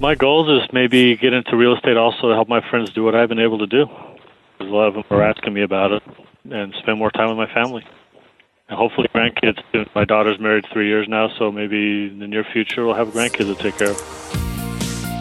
My goal is maybe get into real estate also to help my friends do what I've been able to do. A lot of them are asking me about it and spend more time with my family. And hopefully grandkids. My daughter's married three years now, so maybe in the near future we'll have grandkids to take care of.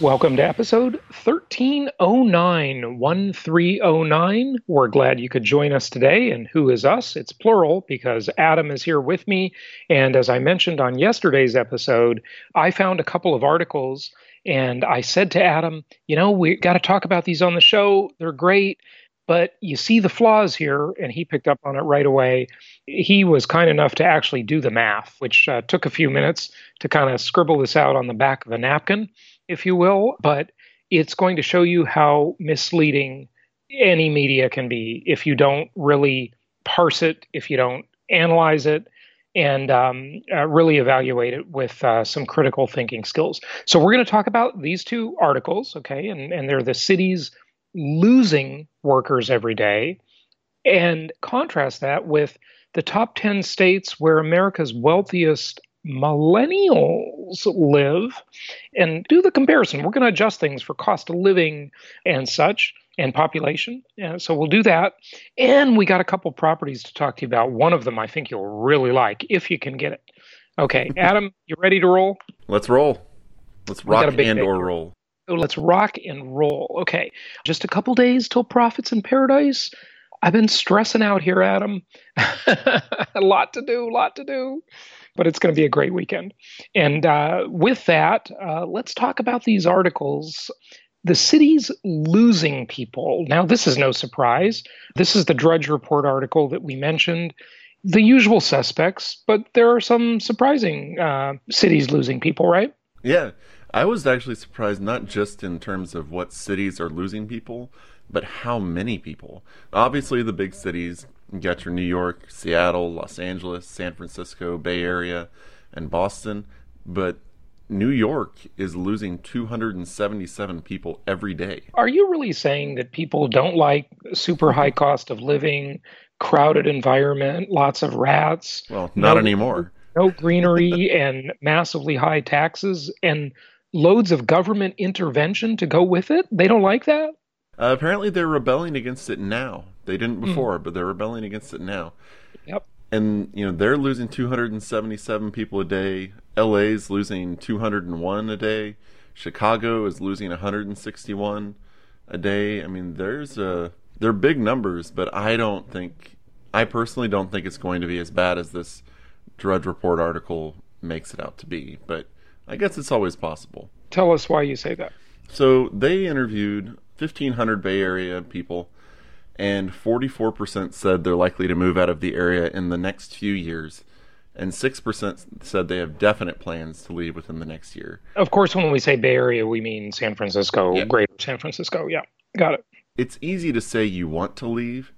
Welcome to episode 1309, 1309. We're glad you could join us today. And who is us? It's plural because Adam is here with me. And as I mentioned on yesterday's episode, I found a couple of articles and I said to Adam, you know, we got to talk about these on the show. They're great but you see the flaws here, and he picked up on it right away. He was kind enough to actually do the math, which uh, took a few minutes to kind of scribble this out on the back of a napkin if you will, but it's going to show you how misleading any media can be if you don't really parse it, if you don't analyze it, and um, uh, really evaluate it with uh, some critical thinking skills. So we're going to talk about these two articles, okay, and, and they're the cities losing workers every day, and contrast that with the top 10 states where America's wealthiest millennials live and do the comparison. We're going to adjust things for cost of living and such and population. And so we'll do that. And we got a couple properties to talk to you about. One of them I think you'll really like if you can get it. Okay, Adam, you ready to roll? Let's roll. Let's rock and or roll. So let's rock and roll. Okay, just a couple days till profits in paradise. I've been stressing out here, Adam. a lot to do, a lot to do but it's going to be a great weekend. And uh, with that, uh, let's talk about these articles. The city's losing people. Now, this is no surprise. This is the Drudge Report article that we mentioned. The usual suspects, but there are some surprising uh, cities losing people, right? Yeah. I was actually surprised not just in terms of what cities are losing people, but how many people. Obviously, the big cities, you got your New York, Seattle, Los Angeles, San Francisco, Bay Area, and Boston. But New York is losing 277 people every day. Are you really saying that people don't like super high cost of living, crowded environment, lots of rats? Well, not no, anymore. No greenery and massively high taxes and loads of government intervention to go with it? They don't like that? Uh, apparently, they're rebelling against it now. They didn't hmm. before, mm. but they're rebelling against it now. Yep. And you know they're losing 277 people a day. LA's losing 201 a day. Chicago is losing 161 a day. I mean, there's a they're big numbers, but I don't think I personally don't think it's going to be as bad as this Drudge Report article makes it out to be. But I guess it's always possible. Tell us why you say that. So they interviewed 1,500 Bay Area people, and 44% said they're likely to move out of the area in the next few years. And 6% said they have definite plans to leave within the next year. Of course, when we say Bay Area, we mean San Francisco, yeah. greater San Francisco. Yeah, got it. It's easy to say you want to leave,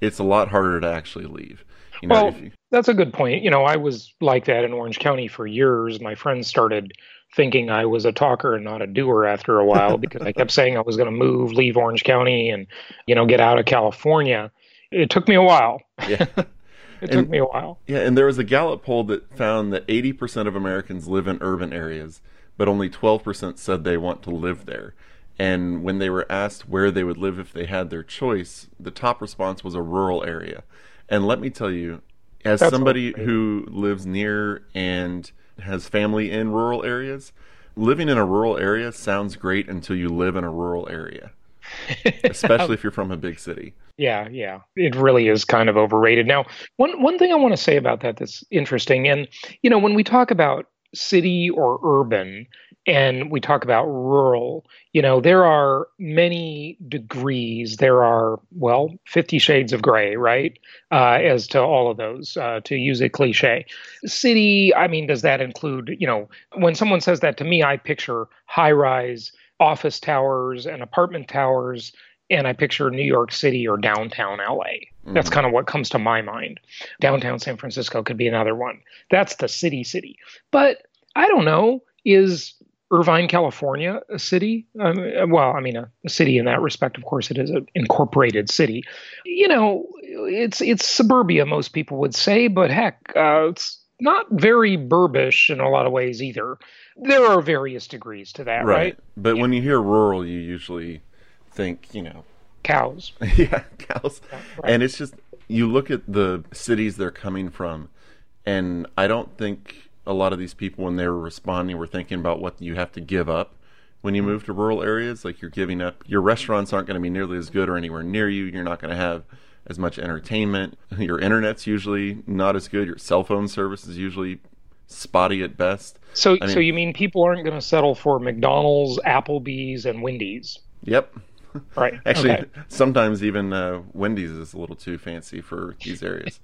it's a lot harder to actually leave. You know, well, you... that's a good point. You know, I was like that in Orange County for years. My friends started thinking I was a talker and not a doer after a while because I kept saying I was going to move, leave Orange County, and you know get out of California. It took me a while. Yeah. it and, took me a while. Yeah, and there was a Gallup poll that found that 80% of Americans live in urban areas, but only 12% said they want to live there. And when they were asked where they would live if they had their choice, the top response was a rural area. And let me tell you, as That's somebody who lives near and has family in rural areas, living in a rural area sounds great until you live in a rural area. especially if you're from a big city. Yeah, yeah. It really is kind of overrated. Now, one one thing I want to say about that that's interesting and you know, when we talk about city or urban and we talk about rural, you know, there are many degrees. There are, well, 50 shades of gray, right? Uh, as to all of those, uh, to use a cliche. City, I mean, does that include, you know, when someone says that to me, I picture high rise office towers and apartment towers and I picture New York City or downtown LA. Mm-hmm. That's kind of what comes to my mind. Downtown San Francisco could be another one. That's the city city. But I don't know, is Irvine, California, a city? Um, well, I mean, a, a, city in that respect, of course, it is an incorporated city. You know, it's it's suburbia, most people would say, but heck, uh, it's not very burbish in a lot of ways either. There are various degrees to that, right? right? But yeah. when you hear rural, you usually think, you know, cows. yeah, cows. Yeah, right. And it's just you look at the cities they're coming from, and I don't think a lot of these people when they were responding were thinking about what you have to give up when you move to rural areas. Like you're giving up your restaurants aren't going to be nearly as good or anywhere near you. You're not going to have as much entertainment. Your internet's usually not as good. Your cell phone service is usually spotty at best. So, I mean, so you mean people aren't going to settle for McDonald's, Applebee's, and Wendy's? Yep. Right. Actually, okay. sometimes even uh, Wendy's is a little too fancy for these areas.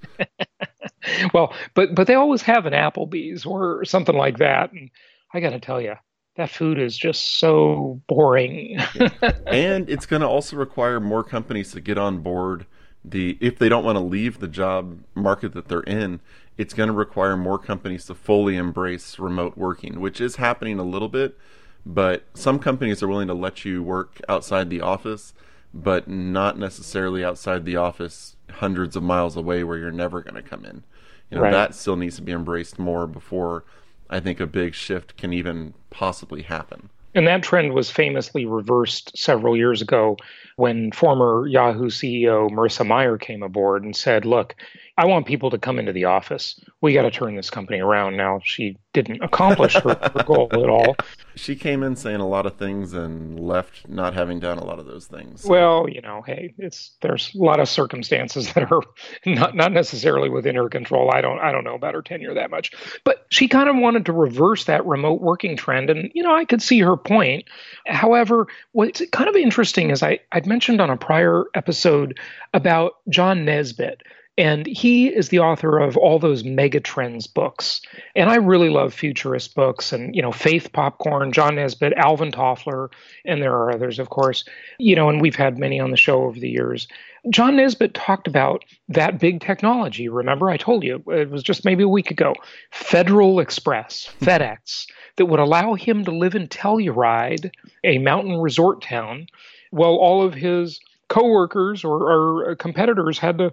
well, but but they always have an Applebee's or something like that, and I got to tell you, that food is just so boring. yeah. And it's going to also require more companies to get on board. The if they don't want to leave the job market that they're in, it's going to require more companies to fully embrace remote working, which is happening a little bit but some companies are willing to let you work outside the office, but not necessarily outside the office hundreds of miles away where you're never going to come in. You know, right. that still needs to be embraced more before I think a big shift can even possibly happen. And that trend was famously reversed several years ago when former Yahoo CEO Marissa Mayer came aboard and said, Look, I want people to come into the office. We got to turn this company around. Now, she didn't accomplish her, her, goal at all. She came in saying a lot of things and left not having done a lot of those things. So. Well, you know, hey, it's there's a lot of circumstances that are not not necessarily within her control. I don't I don't know about her tenure that much, but she kind of wanted to reverse that remote working trend, and you know, I could see her point. However, what's kind of interesting is I I Mentioned on a prior episode about John Naisbitt and he is the author of all those megatrends books. And I really love futurist books and, you know, Faith Popcorn, John Naisbitt, Alvin Toffler, and there are others, of course. You know, and we've had many on the show over the years. John Naisbitt talked about that big technology. Remember, I told you it was just maybe a week ago Federal Express, FedEx, that would allow him to live in Telluride, a mountain resort town, while all of his coworkers or, or competitors had to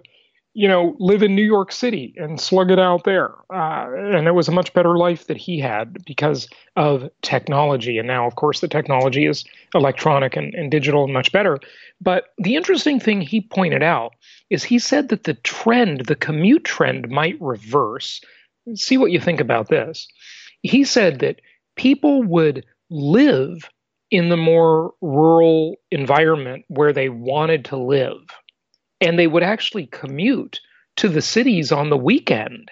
you know, live in New York City and slug it out there. Uh, and it was a much better life that he had because of technology. And now, of course, the technology is electronic and, and digital and much better. But the interesting thing he pointed out is he said that the trend, the commute trend, might reverse. See what you think about this. He said that people would live in the more rural environment where they wanted to live and they would actually commute to the cities on the weekend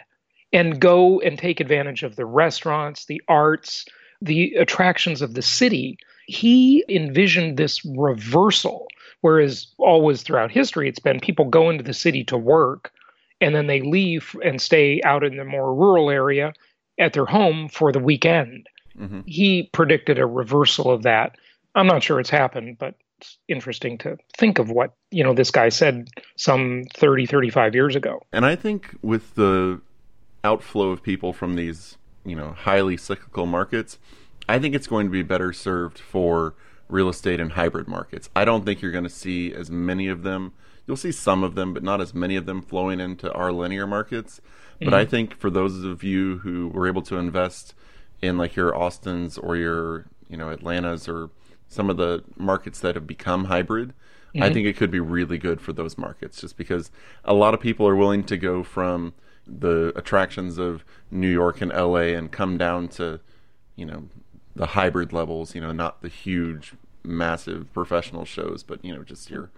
and go and take advantage of the restaurants, the arts, the attractions of the city. He envisioned this reversal, whereas always throughout history, it's been people go into the city to work and then they leave and stay out in the more rural area at their home for the weekend. Mm-hmm. He predicted a reversal of that. I'm not sure it's happened, but it's interesting to think of what you know this guy said some 30 35 years ago and i think with the outflow of people from these you know highly cyclical markets i think it's going to be better served for real estate and hybrid markets i don't think you're going to see as many of them you'll see some of them but not as many of them flowing into our linear markets but mm-hmm. i think for those of you who were able to invest in like your austins or your you know atlantas or some of the markets that have become hybrid, mm-hmm. I think it could be really good for those markets just because a lot of people are willing to go from the attractions of New York and LA and come down to, you know, the hybrid levels, you know, not the huge massive professional shows, but you know, just your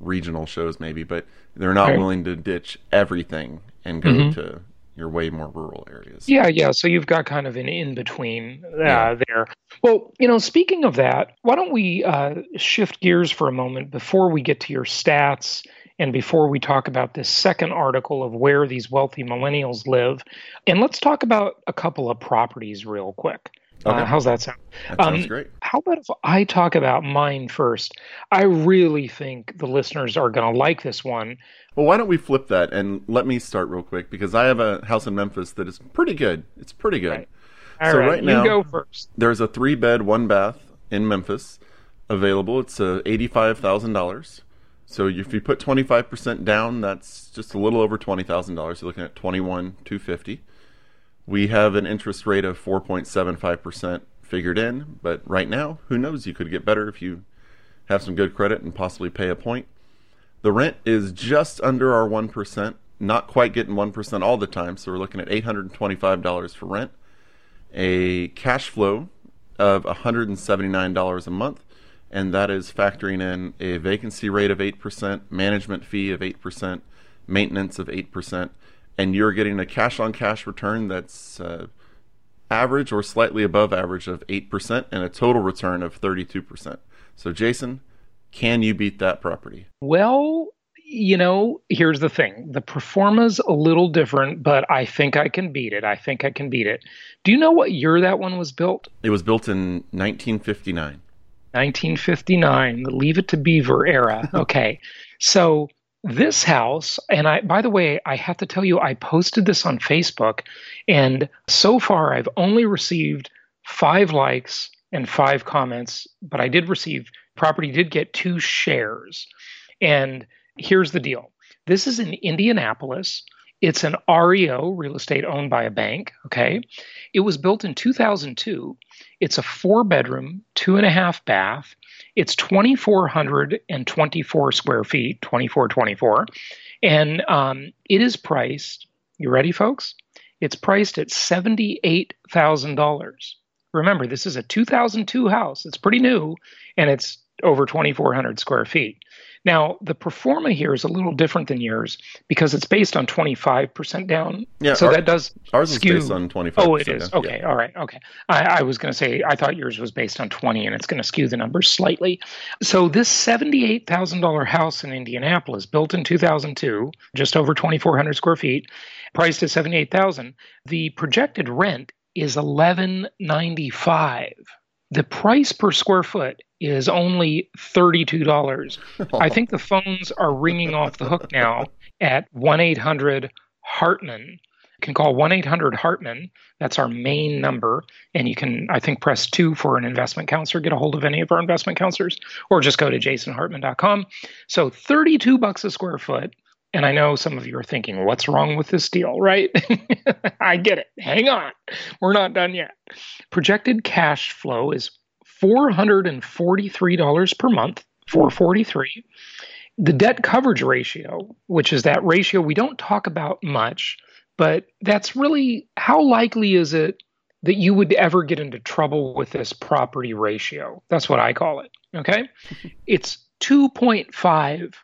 regional shows maybe. But they're not Right. willing to ditch everything and go Mhm. to your way more rural areas. Yeah, yeah. So you've got kind of an in between uh, Yeah. there. Well, you know, speaking of that, why don't we uh, shift gears for a moment before we get to your stats and before we talk about this second article of where these wealthy millennials live? And let's talk about a couple of properties real quick. Uh, how's that sound? That sounds Um, great. How about if I talk about mine first? I really think the listeners are going to like this one. Well, why don't we flip that and let me start real quick because I have a house in Memphis that is pretty good. It's pretty good. Right. All So right, right you now- go first. There's a three bed, one bath in Memphis available. It's uh, $85,000. So if you put 25% down, that's just a little over $20,000. You're looking at 21,250. We have an interest rate of 4.75% figured in, but right now, who knows? You could get better if you have some good credit and possibly pay a point. The rent is just under our 1%, not quite getting 1% all the time, so we're looking at $825 for rent. A cash flow of $179 a month, and that is factoring in a vacancy rate of 8%, management fee of 8%, maintenance of 8%, and you're getting a cash on cash return that's uh, average or slightly above average of 8% and a total return of 32%. So, Jason, can you beat that property? Well, you know, here's the thing. The pro forma's a little different, but I think I can beat it. I think I can beat it. Do you know what year that one was built? It was built in 1959. 1959, the Leave It to Beaver era. Okay. so this house, and I by the way, I have to tell you, I posted this on Facebook, and so far I've only received five likes and five comments, but I did receive property did get two shares. And here's the deal. This is in Indianapolis. It's an REO, real estate owned by a bank. Okay. It was built in 2002. It's a four bedroom, two and a half bath. It's 2,424 square feet, 2424. And um, it is priced, you ready, folks? It's priced at $78,000. Remember, this is a 2002 house. It's pretty new and it's over 2,400 square feet. Now, the pro forma here is a little different than yours because it's based on 25% down. Yeah, so that does Ours is based on 25%. Oh, it is. Okay. All right. Okay. I, I was going to say, I thought yours was based on 20 and it's going to skew the numbers slightly. So, this $78,000 house in Indianapolis, built in 2002, just over 2,400 square feet, priced at 78000 the projected rent is 1195 the price per square foot is only $32 i think the phones are ringing off the hook now at 1-800 hartman you can call 1-800-hartman that's our main number. And you can i think press 2 for an investment counselor get a hold of any of our investment counselors or just go to jasonhartman.com so 32 bucks a square foot and I know some of you are thinking, what's wrong with this deal, right? I get it. Hang on. We're not done yet. Projected cash flow is $443 per month, 443. The debt coverage ratio, which is that ratio we don't talk about much, but that's really how likely is it that you would ever get into trouble with this property ratio? That's what I call it. Okay. it's 2.5,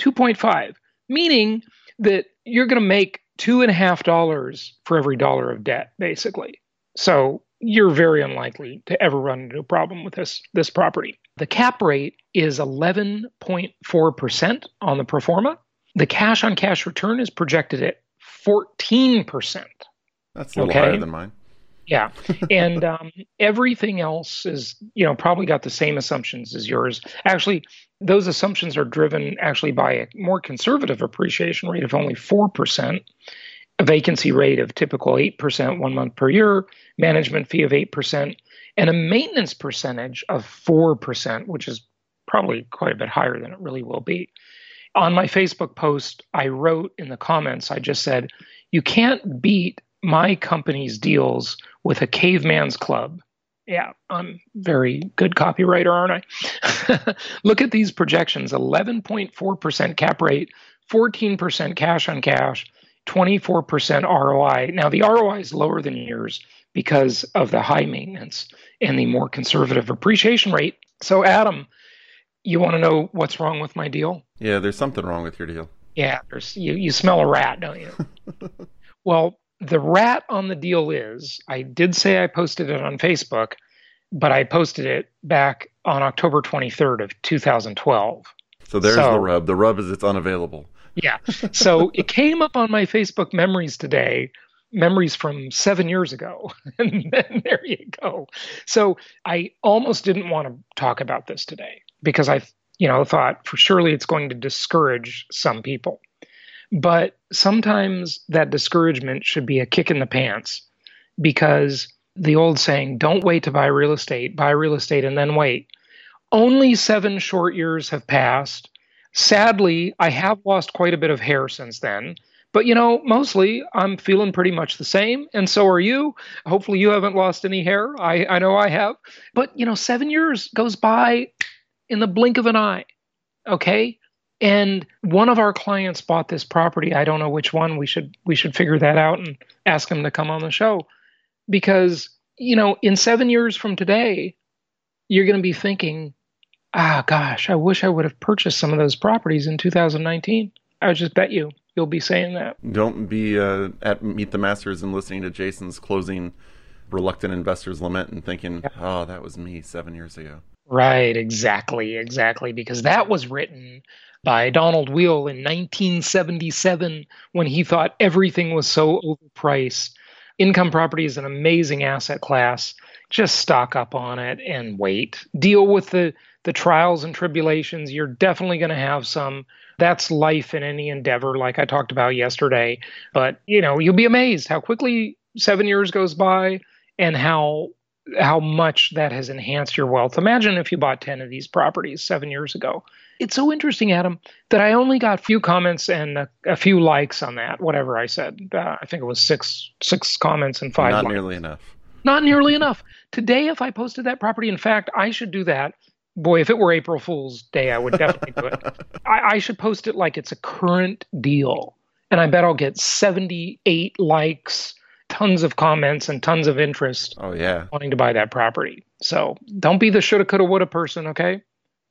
2.5 meaning that you're going to make two and a half dollars for every dollar of debt, basically. So you're very unlikely to ever run into a problem with this this property. The cap rate is 11.4% on the pro forma. The cash on cash return is projected at 14%. That's a little Okay. higher than mine. Yeah. And um, everything else is, you know, probably got the same assumptions as yours. Actually, those assumptions are driven actually by a more conservative appreciation rate of only 4%, a vacancy rate of typical 8% one month per year, management fee of 8%, and a maintenance percentage of 4%, which is probably quite a bit higher than it really will be. On my Facebook post, I wrote in the comments, I just said, you can't beat my company's deals with a caveman's club. Yeah, I'm very good copywriter, aren't I? Look at these projections 11.4% cap rate, 14% cash on cash, 24% ROI. Now, the ROI is lower than yours because of the high maintenance and the more conservative appreciation rate. So, Adam, you want to know what's wrong with my deal? Yeah, there's something wrong with your deal. Yeah, there's you. You smell a rat, don't you? well, the rat on the deal is I did say I posted it on Facebook, but I posted it back on October 23rd of 2012. So there's so, the rub. The rub is it's unavailable. Yeah. So it came up on my Facebook memories today, memories from seven years ago. and then there you go. So I almost didn't want to talk about this today because I, you know, thought for surely it's going to discourage some people. But sometimes that discouragement should be a kick in the pants because the old saying, don't wait to buy real estate, buy real estate and then wait. Only seven short years have passed. Sadly, I have lost quite a bit of hair since then. But you know, mostly I'm feeling pretty much the same, and so are you. Hopefully, you haven't lost any hair. I, I know I have. But you know, seven years goes by in the blink of an eye. Okay, and one of our clients bought this property. I don't know which one. We should we should figure that out and ask him to come on the show because you know in seven years from today you're going to be thinking ah gosh i wish i would have purchased some of those properties in 2019 i just bet you you'll be saying that don't be uh, at meet the masters and listening to jason's closing reluctant investors lament and thinking yeah. oh that was me seven years ago right exactly exactly because that was written by Donald Wheel in 1977 when he thought everything was so overpriced Income property is an amazing asset class. Just stock up on it and wait. Deal with the the trials and tribulations. You're definitely going to have some. That's life in any endeavor, like I talked about yesterday. But you know, you'll be amazed how quickly seven years goes by and how how much that has enhanced your wealth. Imagine if you bought 10 of these properties seven years ago. It's so interesting, Adam, that I only got a few comments and a, a few likes on that, whatever I said. Uh, I think it was six six comments and five Not likes. nearly enough. Not nearly enough. Today, if I posted that property, in fact, I should do that. Boy, if it were April Fool's Day, I would definitely do it. I, I should post it like it's a current deal. And I bet I'll get 78 likes tons of comments and tons of interest. Oh yeah, wanting to buy that property. So don't be the shoulda, coulda, woulda person. Okay.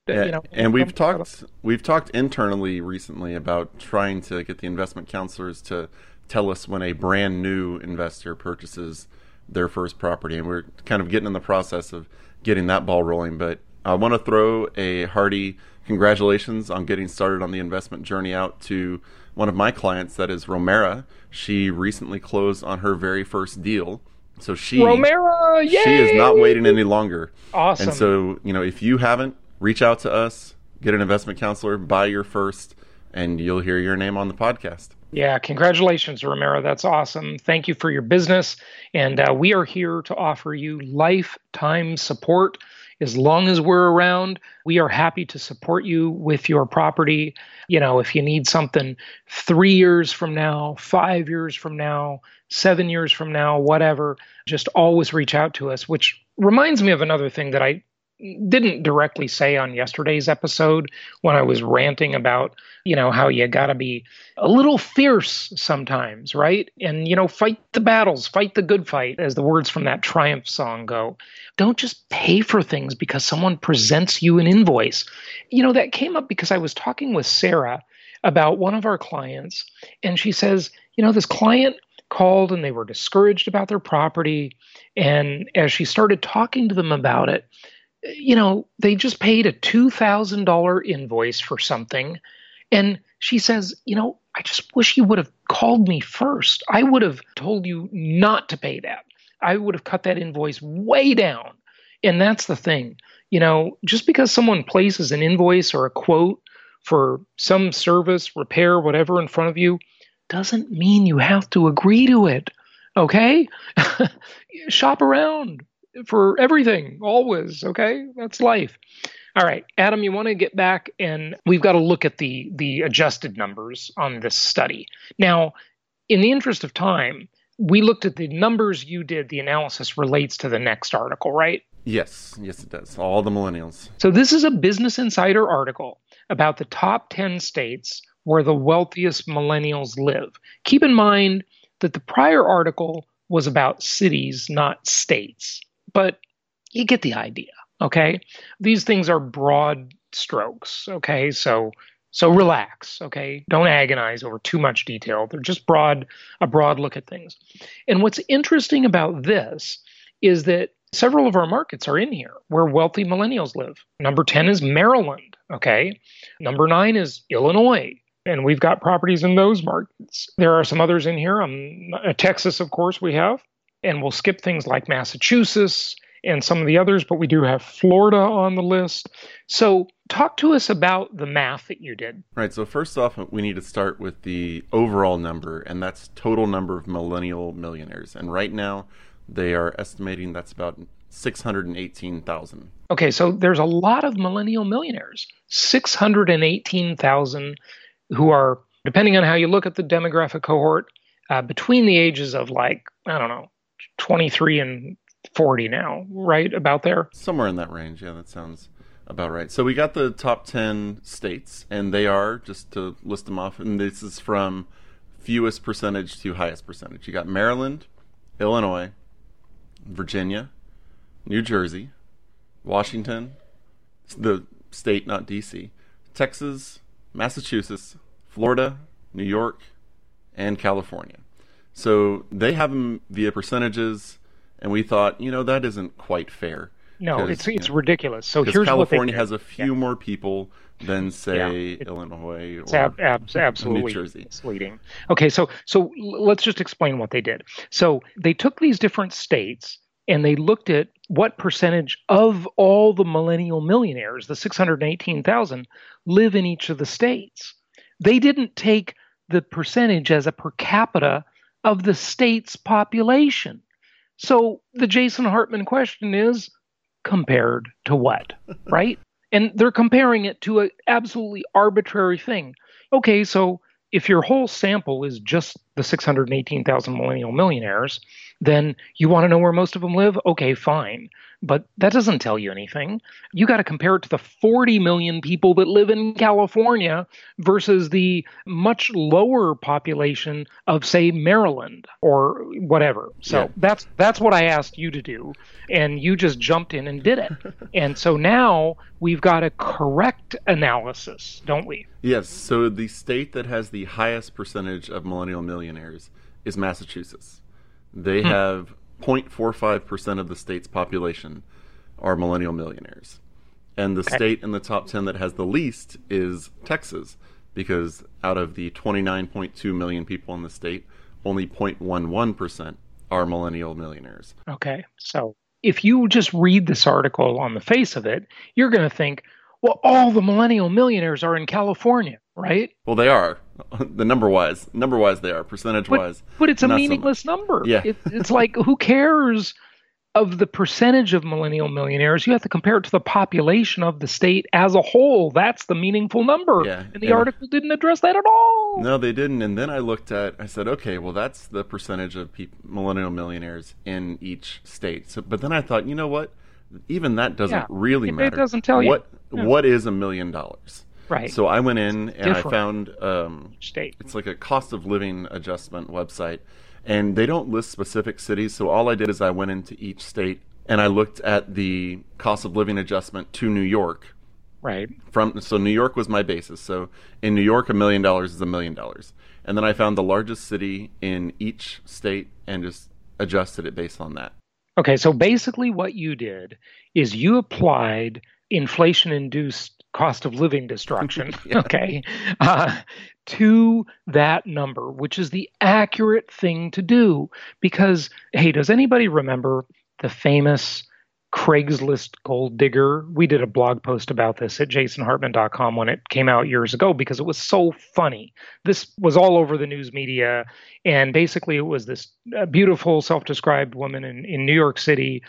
Yeah, you know, and we've talked we've talked internally recently about trying to get the investment counselors to tell us when a brand new investor purchases their first property, and we're kind of getting in the process of getting that ball rolling. But I want to throw a hearty congratulations on getting started on the investment journey out to one of my clients, that is Romera. She recently closed on her very first deal. So she Romera, yay! she is not waiting any longer. Awesome. And so, you know, if you haven't, reach out to us, get an investment counselor, buy your first, and you'll hear your name on the podcast. Yeah, congratulations, Romero. That's awesome. Thank you for your business. And uh, we are here to offer you lifetime support. As long as we're around, we are happy to support you with your property. You know, if you need something three years from now, five years from now, seven years from now, whatever, just always reach out to us, which reminds me of another thing that I didn't directly say on yesterday's episode when I was ranting about, you know, how you got to be a little fierce sometimes, right? And, you know, fight the battles, fight the good fight, as the words from that Triumph song go. Don't just pay for things because someone presents you an invoice. You know, that came up because I was talking with Sarah about one of our clients, and she says, you know, this client called and they were discouraged about their property. And as she started talking to them about it, you know, they just paid a $2,000 invoice for something. And she says, you know, I just wish you would have called me first. I would have told you not to pay that. I would have cut that invoice way down. And that's the thing. You know, just because someone places an invoice or a quote for some service, repair, whatever in front of you, doesn't mean you have to agree to it. Okay? Shop around, for everything, always. Okay, that's life. All right, Adam, you want to get back and we've got to look at the the adjusted numbers on this study. Now, in the interest of time, we looked at the numbers you did. The analysis relates to the next article, right? Yes, yes, it does. All the millennials. So this is a Business Insider article about the top 10 states where the wealthiest millennials live. Keep in mind that the prior article was about cities, not states but you get the idea. Okay. These things are broad strokes. Okay. So, so relax. Okay. Don't agonize over too much detail. They're just broad, a broad look at things. And what's interesting about this is that several of our markets are in here where wealthy millennials live. Number 10 is Maryland. Okay. Number nine is Illinois. And we've got properties in those markets. There are some others in here. Um, Texas, of course, we have. And we'll skip things like Massachusetts and some of the others, but we do have Florida on the list. So, talk to us about the math that you did. Right. So, first off, we need to start with the overall number, and that's total number of millennial millionaires. And right now, they are estimating that's about 618,000. Okay, so there's a lot of millennial millionaires. 618,000 who are, depending on how you look at the demographic cohort, uh, between the ages of like, I don't know, 23 and 40 now, right? About there? Somewhere in that range. Yeah, that sounds about right. So we got the top 10 states, and they are, just to list them off, and this is from fewest percentage to highest percentage. You got Maryland, Illinois, Virginia, New Jersey, Washington, the state, not D.C., Texas, Massachusetts, Florida, New York, and California. So they have them via percentages, and we thought, you know, that isn't quite fair. No, it's it's know, ridiculous. So here's California has a few yeah. more people than say yeah. Illinois or ab- ab- absolutely New Jersey. Misleading. Okay, so so let's just explain what they did. So they took these different states and they looked at what percentage of all the millennial millionaires, the 618,000, live in each of the states. They didn't take the percentage as a per capita of the state's population. So the Jason Hartman question is compared to what, right? And they're comparing it to an absolutely arbitrary thing. Okay, so if your whole sample is just the 618,000 millennial millionaires, then you want to know where most of them live? Okay, fine. But that doesn't tell you anything. You got to compare it to the 40 million people that live in California versus the much lower population of say Maryland or whatever. So yeah. that's that's what I asked you to do and you just jumped in and did it. and so now we've got a correct analysis, don't we? Yes. So the state that has the highest percentage of millennial millionaires is Massachusetts. They hmm. have 0.45% of the state's population are millennial millionaires. And the okay. state in the top 10 that has the least is Texas, because out of the 29.2 million people in the state, only 0.11% are millennial millionaires. Okay. So if you just read this article on the face of it, you're going to think, well, all the millennial millionaires are in California, right? Well, they are. The number wise, number wise, they are percentage wise. But, but it's a meaningless so number. Yeah, it, it's like who cares of the percentage of millennial millionaires? You have to compare it to the population of the state as a whole. That's the meaningful number. Yeah, and the article didn't address that at all. No, they didn't. And then I looked at, I said, okay, well, that's the percentage of pe- millennial millionaires in each state. So, but then I thought, you know what? Even that doesn't yeah, really matter. It doesn't tell you what yeah. what is a million dollars. Right. So I went in and Different. I found um, state. It's like a cost of living adjustment website, and they don't list specific cities. So all I did is I went into each state and I looked at the cost of living adjustment to New York. Right. From so New York was my basis. So in New York, a million dollars is a million dollars, and then I found the largest city in each state and just adjusted it based on that. Okay, so basically what you did is you applied inflation induced cost of living destruction, yeah. okay, uh, to that number, which is the accurate thing to do. Because, hey, does anybody remember the famous Craigslist gold digger? We did a blog post about this at jasonhartman.com when it came out years ago because it was so funny. This was all over the news media. And basically, it was this uh, beautiful self described woman in, in New York City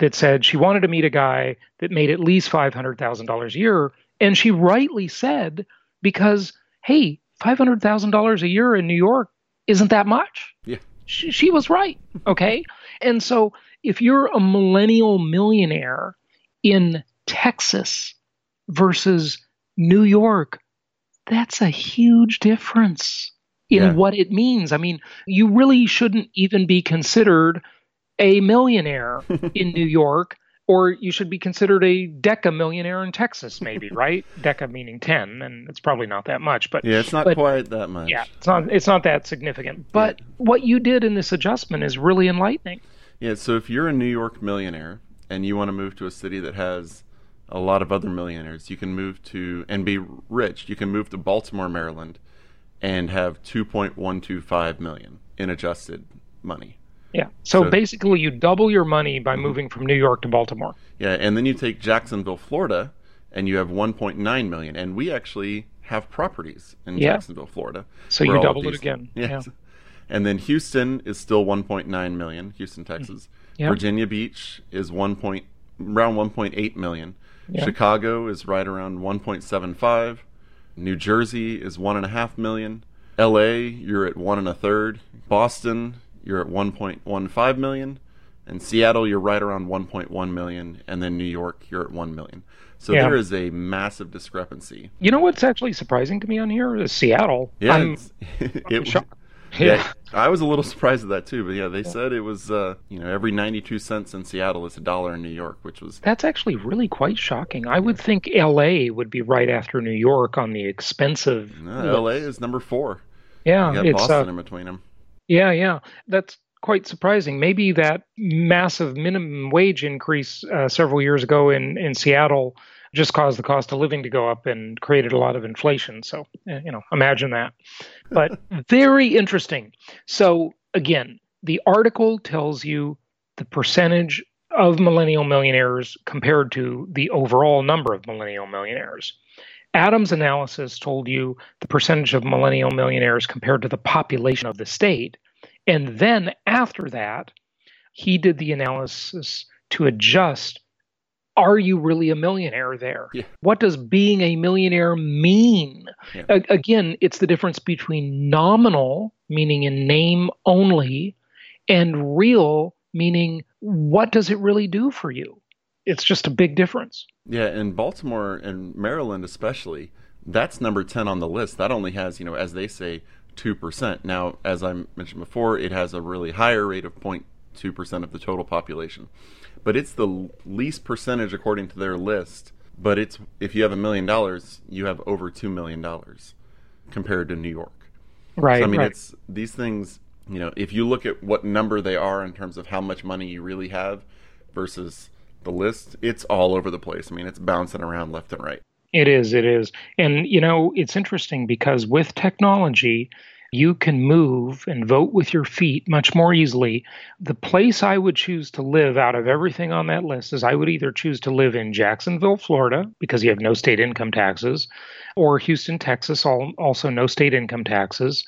that said she wanted to meet a guy that made at least $500,000 a year. And she rightly said, because, hey, $500,000 a year in New York isn't that much. Yeah. She, she was right. Okay. and so if you're a millennial millionaire in Texas versus New York, that's a huge difference in yeah. what it means. I mean, you really shouldn't even be considered a millionaire in New York or you should be considered a deca millionaire in Texas, maybe, right? deca meaning ten, and it's probably not that much, but yeah, it's not but, quite that much. Yeah, it's not it's not that significant. But yeah. what you did in this adjustment is really enlightening. Yeah, so if you're a New York millionaire and you want to move to a city that has a lot of other millionaires, you can move to and be rich. You can move to Baltimore, Maryland, and have 2.125 million in adjusted money. Yeah. So, so, basically, you double your money by mm-hmm. moving from New York to Baltimore. Yeah, and then you take Jacksonville, Florida, and you have 1.9 million. And we actually have properties in yeah. Jacksonville, Florida. So you double it again. Yes. Yeah. And then Houston is still 1.9 million, Houston, mm. Texas. Yeah. Virginia Beach is 1. Point, around 1.8 million. Yeah. Chicago is right around 1.75. New Jersey is one and a half million. L.A. you're at one and a third. Boston you're at 1.15 million, and Seattle you're right around 1.1 million, and then New York you're at 1 million. So yeah. there is a massive discrepancy. You know what's actually surprising to me on here is Seattle. Yeah, I'm, it, shocked. Yeah. yeah. I was a little surprised at that too, but yeah, they said it was uh, you know every ninety two cents in Seattle is a dollar in New York, which was that's actually really quite shocking. I would think L.A. would be right after New York on the expensive. No, L.A. is number four. Yeah, you got it's, Boston uh, in between them. Yeah, yeah, that's quite surprising. Maybe that massive minimum wage increase uh, several years ago in in Seattle just caused the cost of living to go up and created a lot of inflation. So, eh, you know, imagine that. But very interesting. So, again, the article tells you the percentage of millennial millionaires compared to the overall number of millennial millionaires. Adam's analysis told you the percentage of millennial millionaires compared to the population of the state. And then after that, he did the analysis to adjust are you really a millionaire there? Yeah. What does being a millionaire mean? Yeah. A- again, it's the difference between nominal, meaning in name only, and real, meaning what does it really do for you? It's just a big difference. Yeah, in Baltimore and Maryland especially, that's number 10 on the list. That only has, you know, as they say, 2%. Now, as I mentioned before, it has a really higher rate of 0.2% of the total population. But it's the least percentage according to their list. But it's if you have a million dollars, you have over 2 million dollars compared to New York. Right. So, I mean, right. it's these things, you know, if you look at what number they are in terms of how much money you really have versus the list, it's all over the place. I mean, it's bouncing around left and right. It is, it is. And, you know, it's interesting because with technology, you can move and vote with your feet much more easily. The place I would choose to live out of everything on that list is I would either choose to live in Jacksonville, Florida, because you have no state income taxes, or Houston, Texas, also no state income taxes,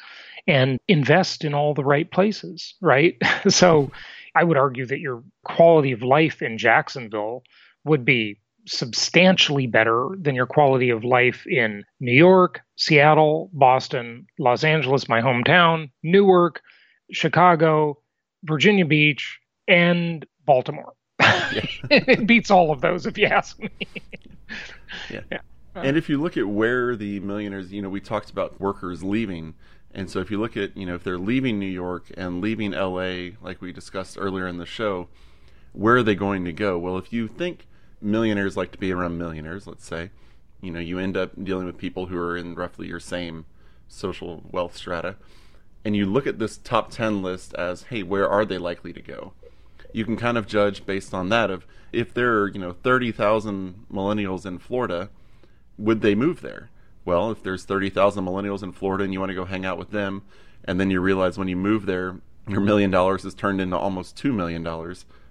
and invest in all the right places, right? so I would argue that your quality of life in Jacksonville would be substantially better than your quality of life in New York, Seattle, Boston, Los Angeles, my hometown, Newark, Chicago, Virginia Beach, and Baltimore. it beats all of those, if you ask me. yeah. yeah. And if you look at where the millionaires, you know, we talked about workers leaving. And so if you look at, you know, if they're leaving New York and leaving LA, like we discussed earlier in the show, where are they going to go? Well, if you think millionaires like to be around millionaires, let's say, you know, you end up dealing with people who are in roughly your same social wealth strata. And you look at this top 10 list as, hey, where are they likely to go? You can kind of judge based on that of if there are, you know, 30,000 millennials in Florida, would they move there? Well, if there's 30,000 millennials in Florida and you want to go hang out with them, and then you realize when you move there, your million dollars is turned into almost $2 million,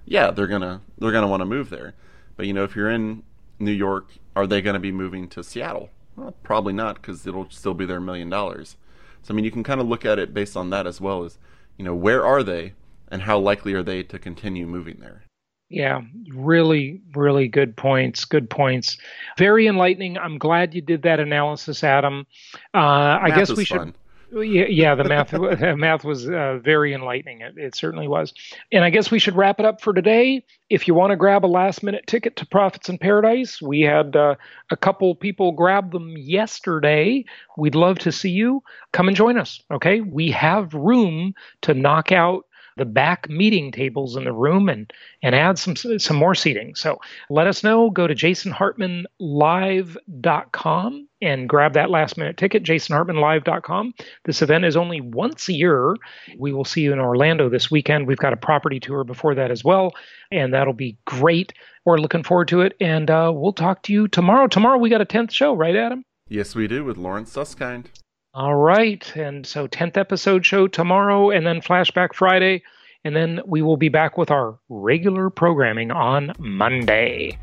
yeah, they're to they're to want to move there. But you know, if you're in New York, are they to be moving to Seattle? Well, probably not because it'll still be their million dollars. So I mean, you can kind of look at it based on that as well as, you know, where are they and how likely are they to continue moving there? Yeah, really, really good points. Good points. Very enlightening. I'm glad you did that analysis, Adam. Uh, I guess we should. Fun. Yeah, yeah, the math math was uh, very enlightening. It, it certainly was. And I guess we should wrap it up for today. If you want to grab a last minute ticket to Profits in Paradise, we had uh, a couple people grab them yesterday. We'd love to see you. Come and join us. Okay, we have room to knock out the back meeting tables in the room and and add some some more seating. So let us know. Go to jasonhartmanlive.com and grab that last minute ticket, jasonhartmanlive.com. This event is only once a year. We will see you in Orlando this weekend. We've got a property tour before that as well, and that'll be great. We're looking forward to it, and uh, we'll talk to you tomorrow. Tomorrow we got a 10th show, right, Adam? Yes, we do with Lawrence Susskind. All right. And so 10th episode show tomorrow and then flashback Friday. And then we will be back with our regular programming on Monday.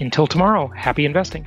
Until tomorrow, happy investing.